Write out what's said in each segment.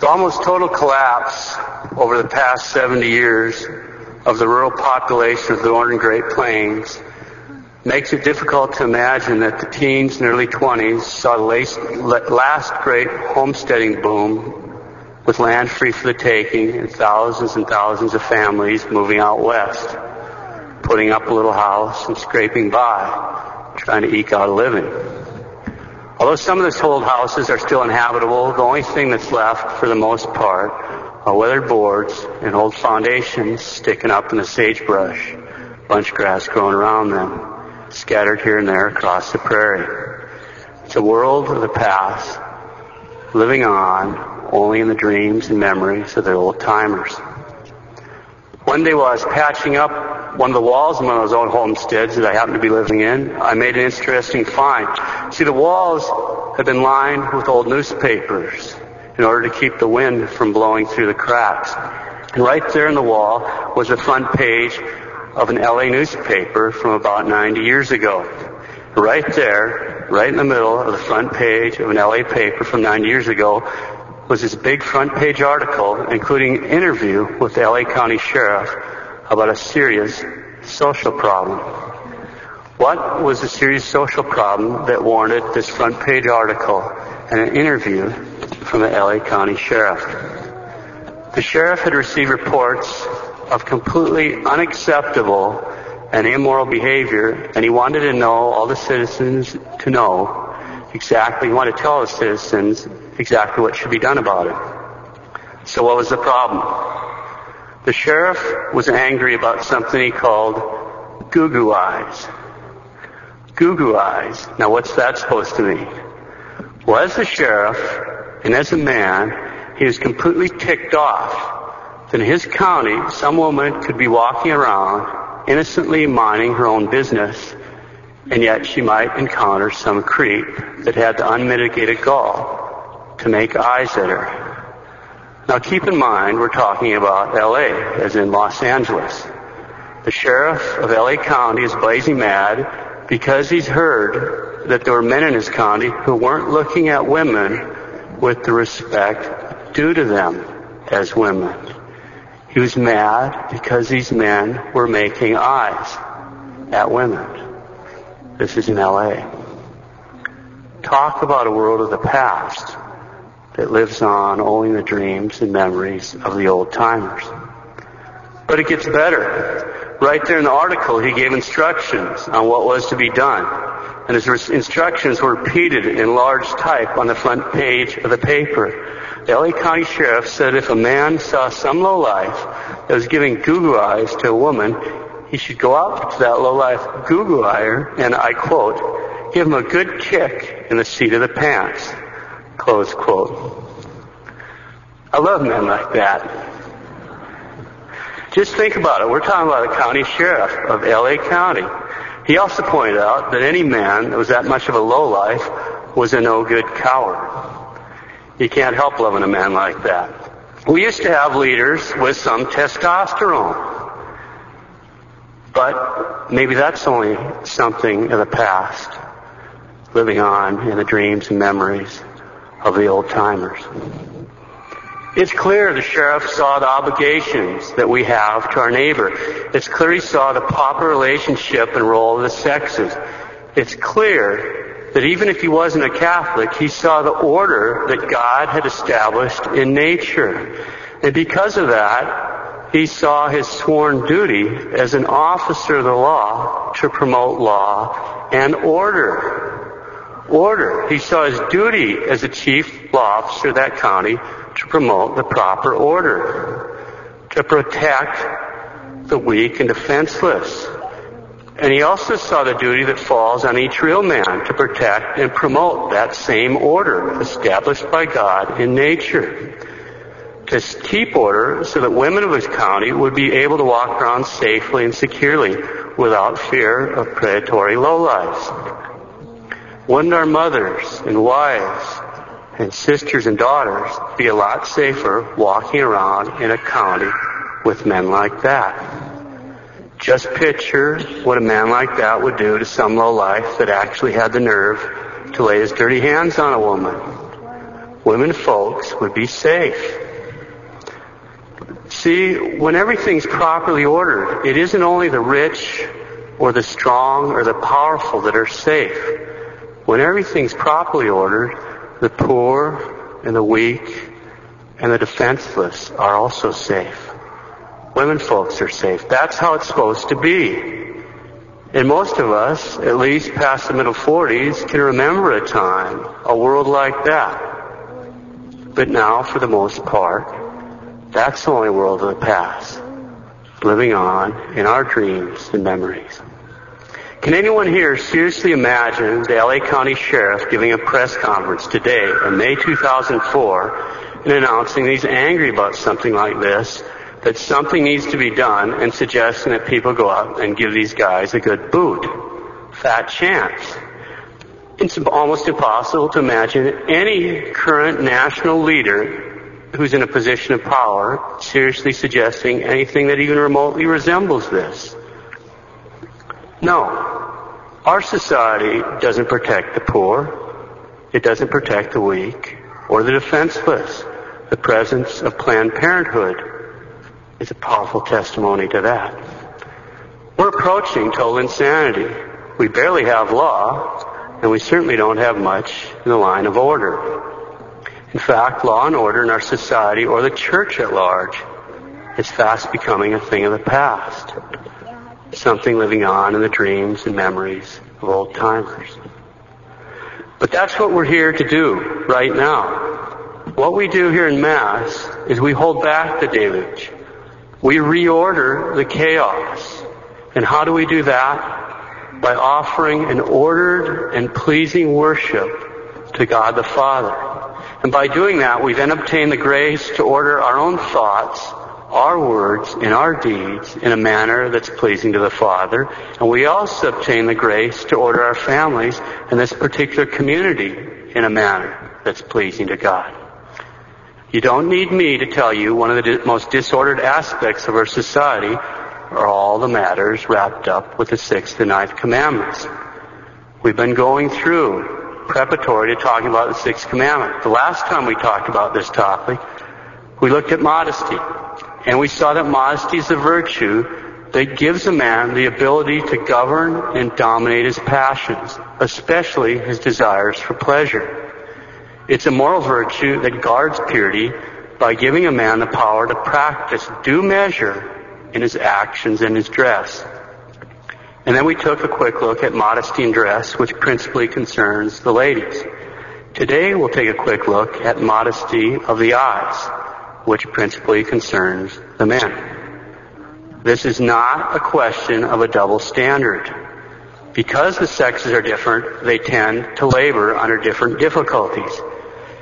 The almost total collapse over the past 70 years of the rural population of the northern Great Plains makes it difficult to imagine that the teens and early 20s saw the last great homesteading boom with land free for the taking and thousands and thousands of families moving out west, putting up a little house and scraping by, trying to eke out a living. Although some of the old houses are still inhabitable, the only thing that's left for the most part are weathered boards and old foundations sticking up in the sagebrush, bunch grass growing around them, scattered here and there across the prairie. It's a world of the past, living on only in the dreams and memories of the old timers. One day while I was patching up one of the walls of one of those old homesteads that I happened to be living in, I made an interesting find. See, the walls had been lined with old newspapers in order to keep the wind from blowing through the cracks. And right there in the wall was the front page of an LA newspaper from about 90 years ago. Right there, right in the middle of the front page of an LA paper from 90 years ago, was this big front page article, including an interview with the LA County Sheriff about a serious social problem. What was the serious social problem that warranted this front page article and an interview from the LA County Sheriff? The sheriff had received reports of completely unacceptable and immoral behavior, and he wanted to know all the citizens to know exactly, he wanted to tell the citizens exactly what should be done about it. So what was the problem? The sheriff was angry about something he called goo goo eyes. Goo goo eyes. Now what's that supposed to mean? Well, as a sheriff and as a man, he was completely ticked off that in his county, some woman could be walking around innocently minding her own business, and yet she might encounter some creep that had the unmitigated gall to make eyes at her. Now keep in mind we're talking about LA, as in Los Angeles. The sheriff of LA County is blazing mad because he's heard that there were men in his county who weren't looking at women with the respect due to them as women. He was mad because these men were making eyes at women. This is in LA. Talk about a world of the past that lives on only in the dreams and memories of the old timers. But it gets better. Right there in the article, he gave instructions on what was to be done. And his instructions were repeated in large type on the front page of the paper. The LA County Sheriff said if a man saw some lowlife that was giving goo-goo eyes to a woman, he should go up to that lowlife goo-goo eyer and, I quote, give him a good kick in the seat of the pants. Close quote. I love men like that. Just think about it. We're talking about a county sheriff of LA County. He also pointed out that any man that was that much of a lowlife was a no good coward. You can't help loving a man like that. We used to have leaders with some testosterone. But maybe that's only something of the past, living on in the dreams and memories of the old timers. It's clear the sheriff saw the obligations that we have to our neighbor. It's clear he saw the proper relationship and role of the sexes. It's clear that even if he wasn't a Catholic, he saw the order that God had established in nature. And because of that, he saw his sworn duty as an officer of the law to promote law and order order. He saw his duty as a chief law officer of that county to promote the proper order, to protect the weak and defenseless. And he also saw the duty that falls on each real man to protect and promote that same order established by God in nature. To keep order so that women of his county would be able to walk around safely and securely without fear of predatory lowlifes. Wouldn't our mothers and wives and sisters and daughters be a lot safer walking around in a county with men like that? Just picture what a man like that would do to some low life that actually had the nerve to lay his dirty hands on a woman. women folks would be safe. See, when everything's properly ordered, it isn't only the rich or the strong or the powerful that are safe. When everything's properly ordered, the poor and the weak and the defenseless are also safe. Women folks are safe. That's how it's supposed to be. And most of us, at least past the middle 40s, can remember a time, a world like that. But now, for the most part, that's the only world of the past, living on in our dreams and memories. Can anyone here seriously imagine the LA County Sheriff giving a press conference today in May 2004 and announcing he's angry about something like this, that something needs to be done and suggesting that people go out and give these guys a good boot? Fat chance. It's almost impossible to imagine any current national leader who's in a position of power seriously suggesting anything that even remotely resembles this. No. Our society doesn't protect the poor. It doesn't protect the weak or the defenseless. The presence of Planned Parenthood is a powerful testimony to that. We're approaching total insanity. We barely have law, and we certainly don't have much in the line of order. In fact, law and order in our society or the church at large is fast becoming a thing of the past. Something living on in the dreams and memories of old timers. But that's what we're here to do right now. What we do here in Mass is we hold back the damage. We reorder the chaos. And how do we do that? By offering an ordered and pleasing worship to God the Father. And by doing that, we then obtain the grace to order our own thoughts, our words, and our deeds in a manner that's pleasing to the Father. And we also obtain the grace to order our families and this particular community in a manner that's pleasing to God. You don't need me to tell you one of the most disordered aspects of our society are all the matters wrapped up with the sixth and ninth commandments. We've been going through preparatory to talking about the sixth commandment. The last time we talked about this topic, we looked at modesty. And we saw that modesty is a virtue that gives a man the ability to govern and dominate his passions, especially his desires for pleasure. It's a moral virtue that guards purity by giving a man the power to practice due measure in his actions and his dress. And then we took a quick look at modesty in dress, which principally concerns the ladies. Today we'll take a quick look at modesty of the eyes, which principally concerns the men. This is not a question of a double standard. Because the sexes are different, they tend to labor under different difficulties.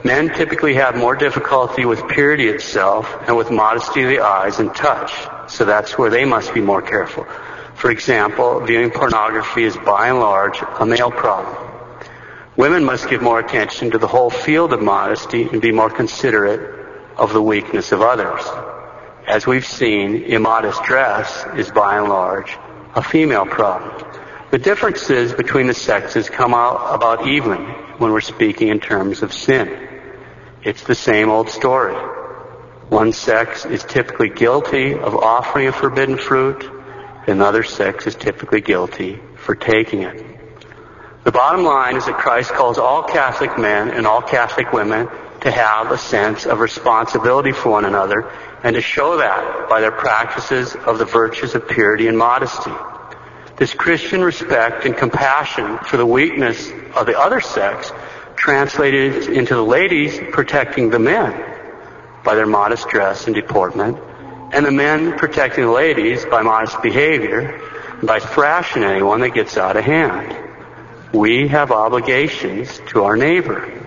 Men typically have more difficulty with purity itself and with modesty of the eyes and touch, so that's where they must be more careful. For example, viewing pornography is by and large a male problem. Women must give more attention to the whole field of modesty and be more considerate of the weakness of others. As we've seen, immodest dress is by and large a female problem. The differences between the sexes come out about even when we're speaking in terms of sin. It's the same old story. One sex is typically guilty of offering a forbidden fruit, another sex is typically guilty for taking it. The bottom line is that Christ calls all Catholic men and all Catholic women to have a sense of responsibility for one another and to show that by their practices of the virtues of purity and modesty. This Christian respect and compassion for the weakness of the other sex translated into the ladies protecting the men by their modest dress and deportment and the men protecting the ladies by modest behavior, by thrashing anyone that gets out of hand. We have obligations to our neighbor.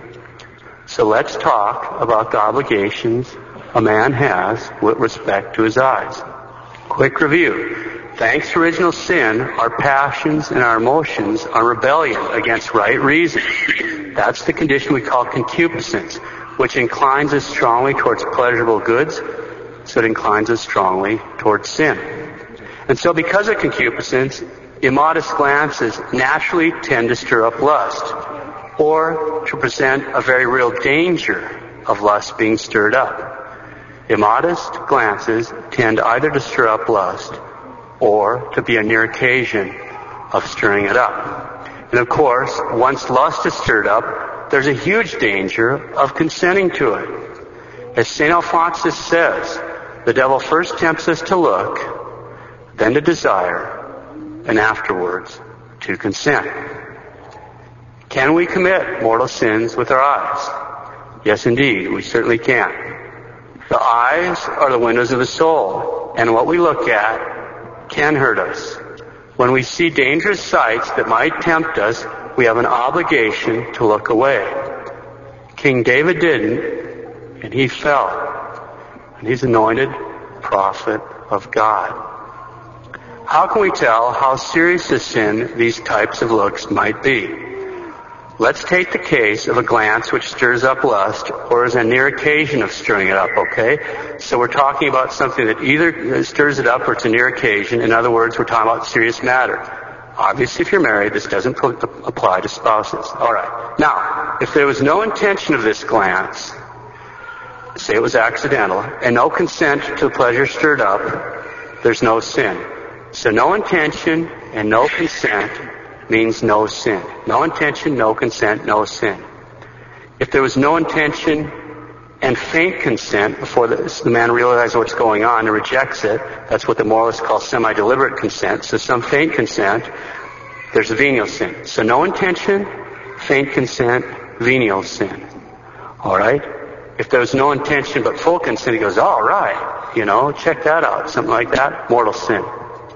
So let's talk about the obligations a man has with respect to his eyes. Quick review. Thanks to original sin, our passions and our emotions are rebellion against right reason. That's the condition we call concupiscence, which inclines us strongly towards pleasurable goods so it inclines us strongly towards sin. And so because of concupiscence, immodest glances naturally tend to stir up lust or to present a very real danger of lust being stirred up. Immodest glances tend either to stir up lust or to be a near occasion of stirring it up. And of course, once lust is stirred up, there's a huge danger of consenting to it. As St. Alphonsus says, the devil first tempts us to look, then to desire, and afterwards to consent. Can we commit mortal sins with our eyes? Yes, indeed, we certainly can. The eyes are the windows of the soul, and what we look at can hurt us. When we see dangerous sights that might tempt us, we have an obligation to look away. King David didn't, and he fell. And he's anointed prophet of God. How can we tell how serious a sin these types of looks might be? Let's take the case of a glance which stirs up lust or is a near occasion of stirring it up, okay? So we're talking about something that either stirs it up or it's a near occasion. In other words, we're talking about serious matter. Obviously, if you're married, this doesn't apply to spouses. Alright. Now, if there was no intention of this glance, say it was accidental, and no consent to the pleasure stirred up, there's no sin. So no intention and no consent means no sin. No intention, no consent, no sin. If there was no intention and faint consent before the, the man realizes what's going on and rejects it, that's what the moralists call semi-deliberate consent. So some faint consent, there's a venial sin. So no intention, faint consent, venial sin. Alright? If there was no intention but full consent, he goes, alright, you know, check that out. Something like that, mortal sin.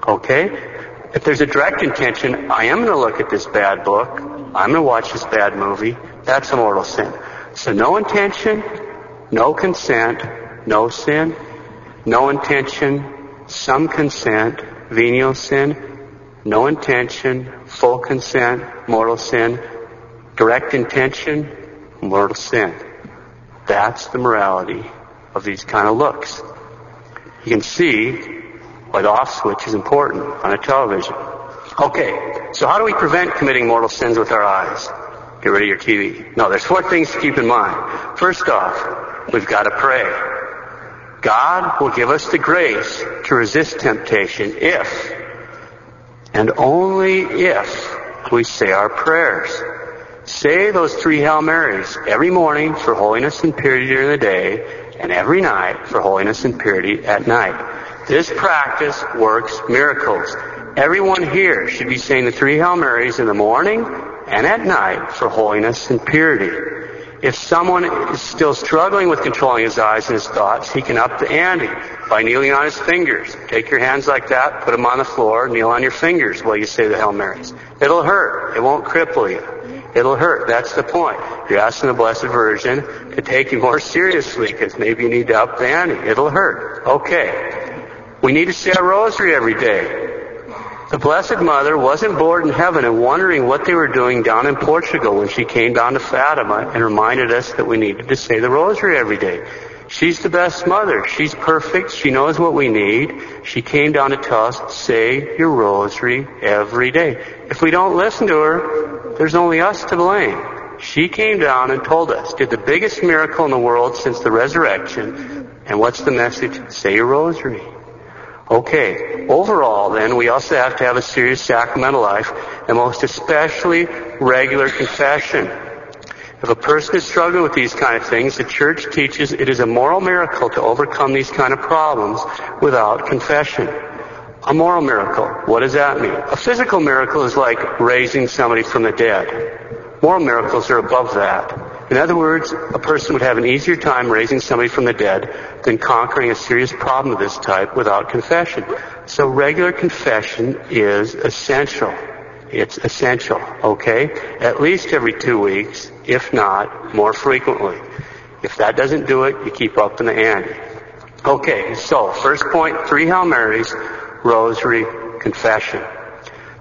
Okay? If there's a direct intention, I am going to look at this bad book, I'm going to watch this bad movie, that's a mortal sin. So no intention, no consent, no sin, no intention, some consent, venial sin, no intention, full consent, mortal sin, direct intention, mortal sin. That's the morality of these kind of looks. You can see why the off switch is important on a television. Okay, so how do we prevent committing mortal sins with our eyes? Get rid of your TV. No, there's four things to keep in mind. First off, we've got to pray. God will give us the grace to resist temptation if, and only if, we say our prayers. Say those three Hail Marys every morning for holiness and purity during the day, and every night for holiness and purity at night. This practice works miracles. Everyone here should be saying the three Hail Marys in the morning and at night for holiness and purity. If someone is still struggling with controlling his eyes and his thoughts, he can up the ante by kneeling on his fingers. Take your hands like that, put them on the floor, kneel on your fingers while you say the Hail Marys. It'll hurt. It won't cripple you. It'll hurt. That's the point. You're asking the Blessed Virgin to take you more seriously because maybe you need to up the ante. It'll hurt. Okay. We need to say our rosary every day. The Blessed Mother wasn't bored in heaven and wondering what they were doing down in Portugal when she came down to Fatima and reminded us that we needed to say the rosary every day. She's the best mother. She's perfect. She knows what we need. She came down to tell us, say your rosary every day. If we don't listen to her, there's only us to blame. She came down and told us, did the biggest miracle in the world since the resurrection. And what's the message? Say your rosary. Okay, overall then, we also have to have a serious sacramental life, and most especially regular confession. If a person is struggling with these kind of things, the church teaches it is a moral miracle to overcome these kind of problems without confession. A moral miracle. What does that mean? A physical miracle is like raising somebody from the dead. Moral miracles are above that. In other words, a person would have an easier time raising somebody from the dead than conquering a serious problem of this type without confession. So regular confession is essential. It's essential, okay? At least every two weeks, if not more frequently. If that doesn't do it, you keep up in the ante. Okay, so first point, three Hail Marys, rosary, confession.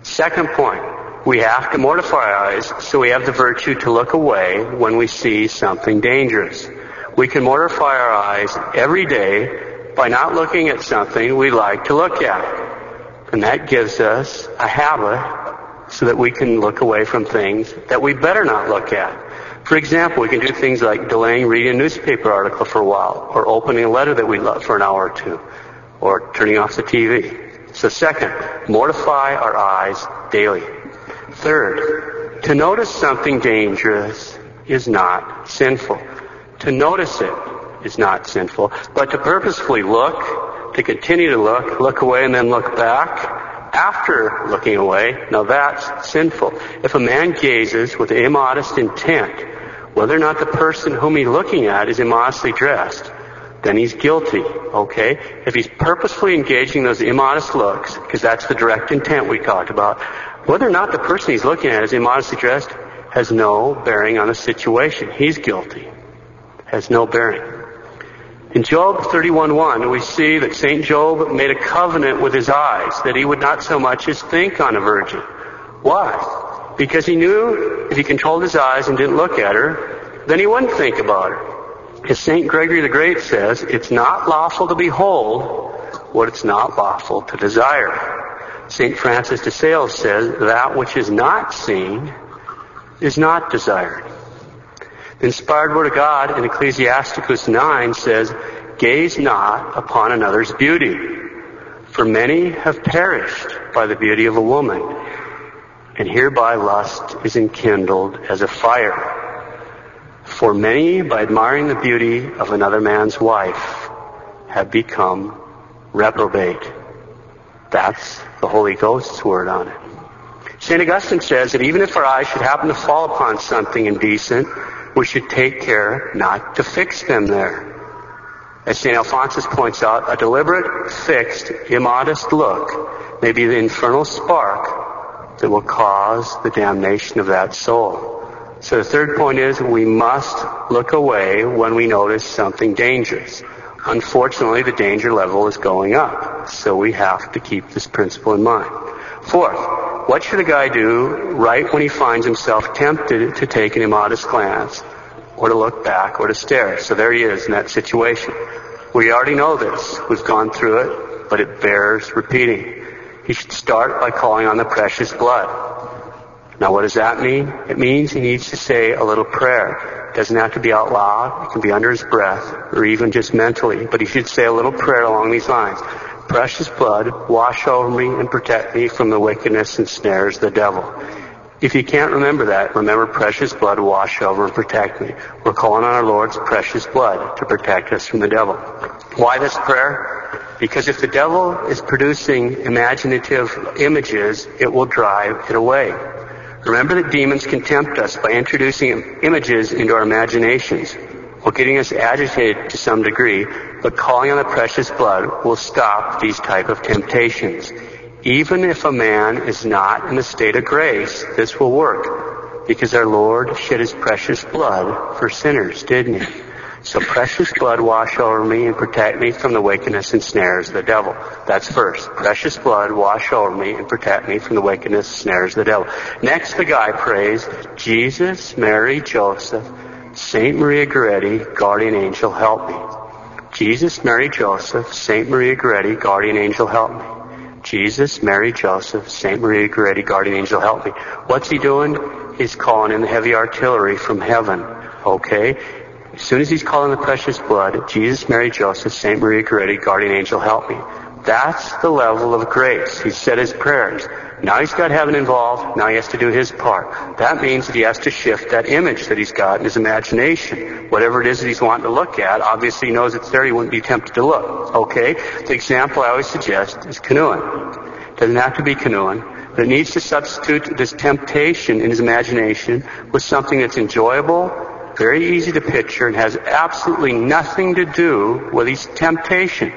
Second point, we have to mortify our eyes so we have the virtue to look away when we see something dangerous. We can mortify our eyes every day by not looking at something we like to look at. And that gives us a habit so that we can look away from things that we better not look at. For example, we can do things like delaying reading a newspaper article for a while, or opening a letter that we love for an hour or two, or turning off the TV. So second, mortify our eyes daily. Third, to notice something dangerous is not sinful. To notice it is not sinful, but to purposefully look, to continue to look, look away and then look back after looking away, now that's sinful. If a man gazes with immodest intent, whether or not the person whom he's looking at is immodestly dressed, then he's guilty, okay? If he's purposefully engaging those immodest looks, because that's the direct intent we talked about, whether or not the person he's looking at is immodestly dressed has no bearing on the situation. He's guilty. Has no bearing. In Job 31.1, we see that St. Job made a covenant with his eyes that he would not so much as think on a virgin. Why? Because he knew if he controlled his eyes and didn't look at her, then he wouldn't think about her. As St. Gregory the Great says, it's not lawful to behold what it's not lawful to desire. St. Francis de Sales says, that which is not seen is not desired. The inspired word of God in Ecclesiasticus 9 says, Gaze not upon another's beauty, for many have perished by the beauty of a woman, and hereby lust is enkindled as a fire. For many, by admiring the beauty of another man's wife, have become reprobate. That's the Holy Ghost's word on it. St. Augustine says that even if our eyes should happen to fall upon something indecent, we should take care not to fix them there. As St. Alphonsus points out, a deliberate, fixed, immodest look may be the infernal spark that will cause the damnation of that soul. So the third point is we must look away when we notice something dangerous. Unfortunately, the danger level is going up, so we have to keep this principle in mind. Fourth, what should a guy do right when he finds himself tempted to take an immodest glance, or to look back, or to stare? So there he is in that situation. We already know this. We've gone through it, but it bears repeating. He should start by calling on the precious blood. Now what does that mean? It means he needs to say a little prayer. It doesn't have to be out loud. It can be under his breath, or even just mentally. But he should say a little prayer along these lines precious blood, wash over me and protect me from the wickedness and snares of the devil. If you can't remember that, remember precious blood, wash over and protect me. We're calling on our Lord's precious blood to protect us from the devil. Why this prayer? Because if the devil is producing imaginative images, it will drive it away. Remember that demons can tempt us by introducing images into our imaginations or getting us agitated to some degree, but calling on the precious blood will stop these type of temptations. Even if a man is not in a state of grace, this will work because our Lord shed his precious blood for sinners, didn't he? So precious blood wash over me and protect me from the wickedness and snares of the devil. That's first. Precious blood wash over me and protect me from the wickedness and snares of the devil. Next the guy prays, Jesus, Mary, Joseph, Saint Maria Goretti, guardian angel, help me. Jesus, Mary, Joseph, Saint Maria Goretti, guardian angel, help me. Jesus, Mary, Joseph, Saint Maria Goretti, guardian angel, help me. What's he doing? He's calling in the heavy artillery from heaven. Okay? As soon as he's calling the precious blood, Jesus, Mary, Joseph, Saint Maria Goretti, guardian angel, help me. That's the level of grace. He said his prayers. Now he's got heaven involved. Now he has to do his part. That means that he has to shift that image that he's got in his imagination. Whatever it is that he's wanting to look at, obviously he knows it's there. He wouldn't be tempted to look. Okay? The example I always suggest is canoeing. Doesn't have to be canoeing. But it needs to substitute this temptation in his imagination with something that's enjoyable, very easy to picture, and has absolutely nothing to do with his temptation.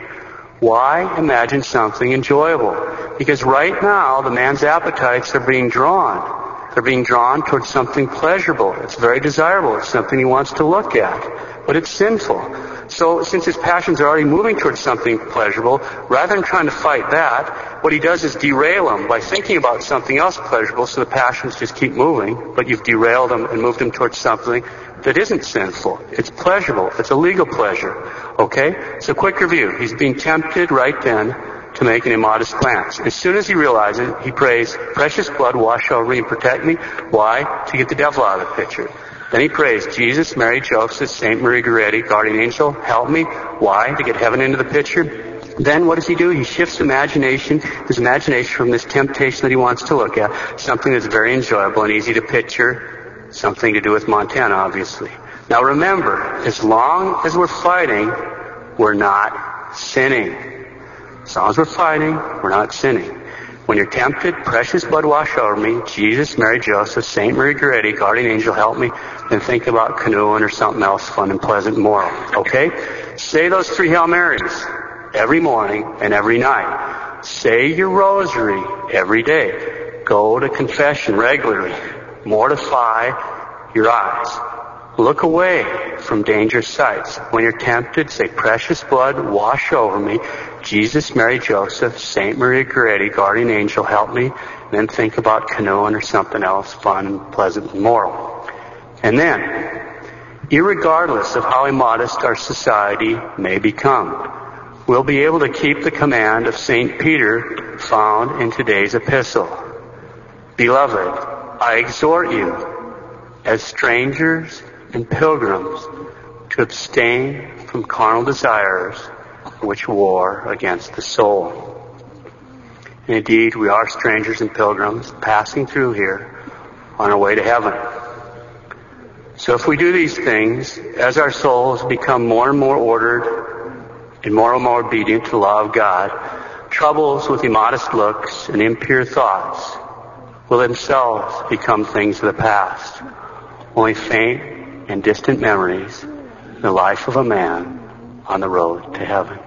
Why imagine something enjoyable? Because right now, the man's appetites are being drawn. They're being drawn towards something pleasurable. It's very desirable. It's something he wants to look at. But it's sinful. So since his passions are already moving towards something pleasurable, rather than trying to fight that, what he does is derail them by thinking about something else pleasurable so the passions just keep moving, but you've derailed them and moved them towards something that isn't sinful. It's pleasurable. It's a legal pleasure. Okay? So quick review. He's being tempted right then to make an immodest glance. As soon as he realizes it, he prays, precious blood, wash over me and protect me. Why? To get the devil out of the picture. Then he prays, Jesus, Mary, Joseph, Saint Maria Goretti, guardian angel, help me. Why? To get heaven into the picture. Then what does he do? He shifts imagination, his imagination from this temptation that he wants to look at, something that's very enjoyable and easy to picture, something to do with Montana, obviously. Now remember, as long as we're fighting, we're not sinning. As long as we're fighting, we're not sinning. When you're tempted, precious blood wash over me, Jesus, Mary, Joseph, Saint Mary Goretti, guardian angel, help me, then think about canoeing or something else fun and pleasant and moral. Okay? Say those three Hail Marys every morning and every night. Say your rosary every day. Go to confession regularly. Mortify your eyes. Look away from dangerous sights. When you're tempted, say, precious blood, wash over me. Jesus, Mary, Joseph, Saint Maria Goretti, guardian angel, help me. And then think about canoeing or something else fun and pleasant and moral. And then, irregardless of how immodest our society may become, we'll be able to keep the command of St. Peter found in today's epistle. Beloved, I exhort you, as strangers and pilgrims to abstain from carnal desires which war against the soul. And indeed, we are strangers and pilgrims passing through here on our way to heaven. So if we do these things, as our souls become more and more ordered and more and more obedient to the law of God, troubles with immodest looks and impure thoughts will themselves become things of the past. Only faint and distant memories, the life of a man on the road to heaven.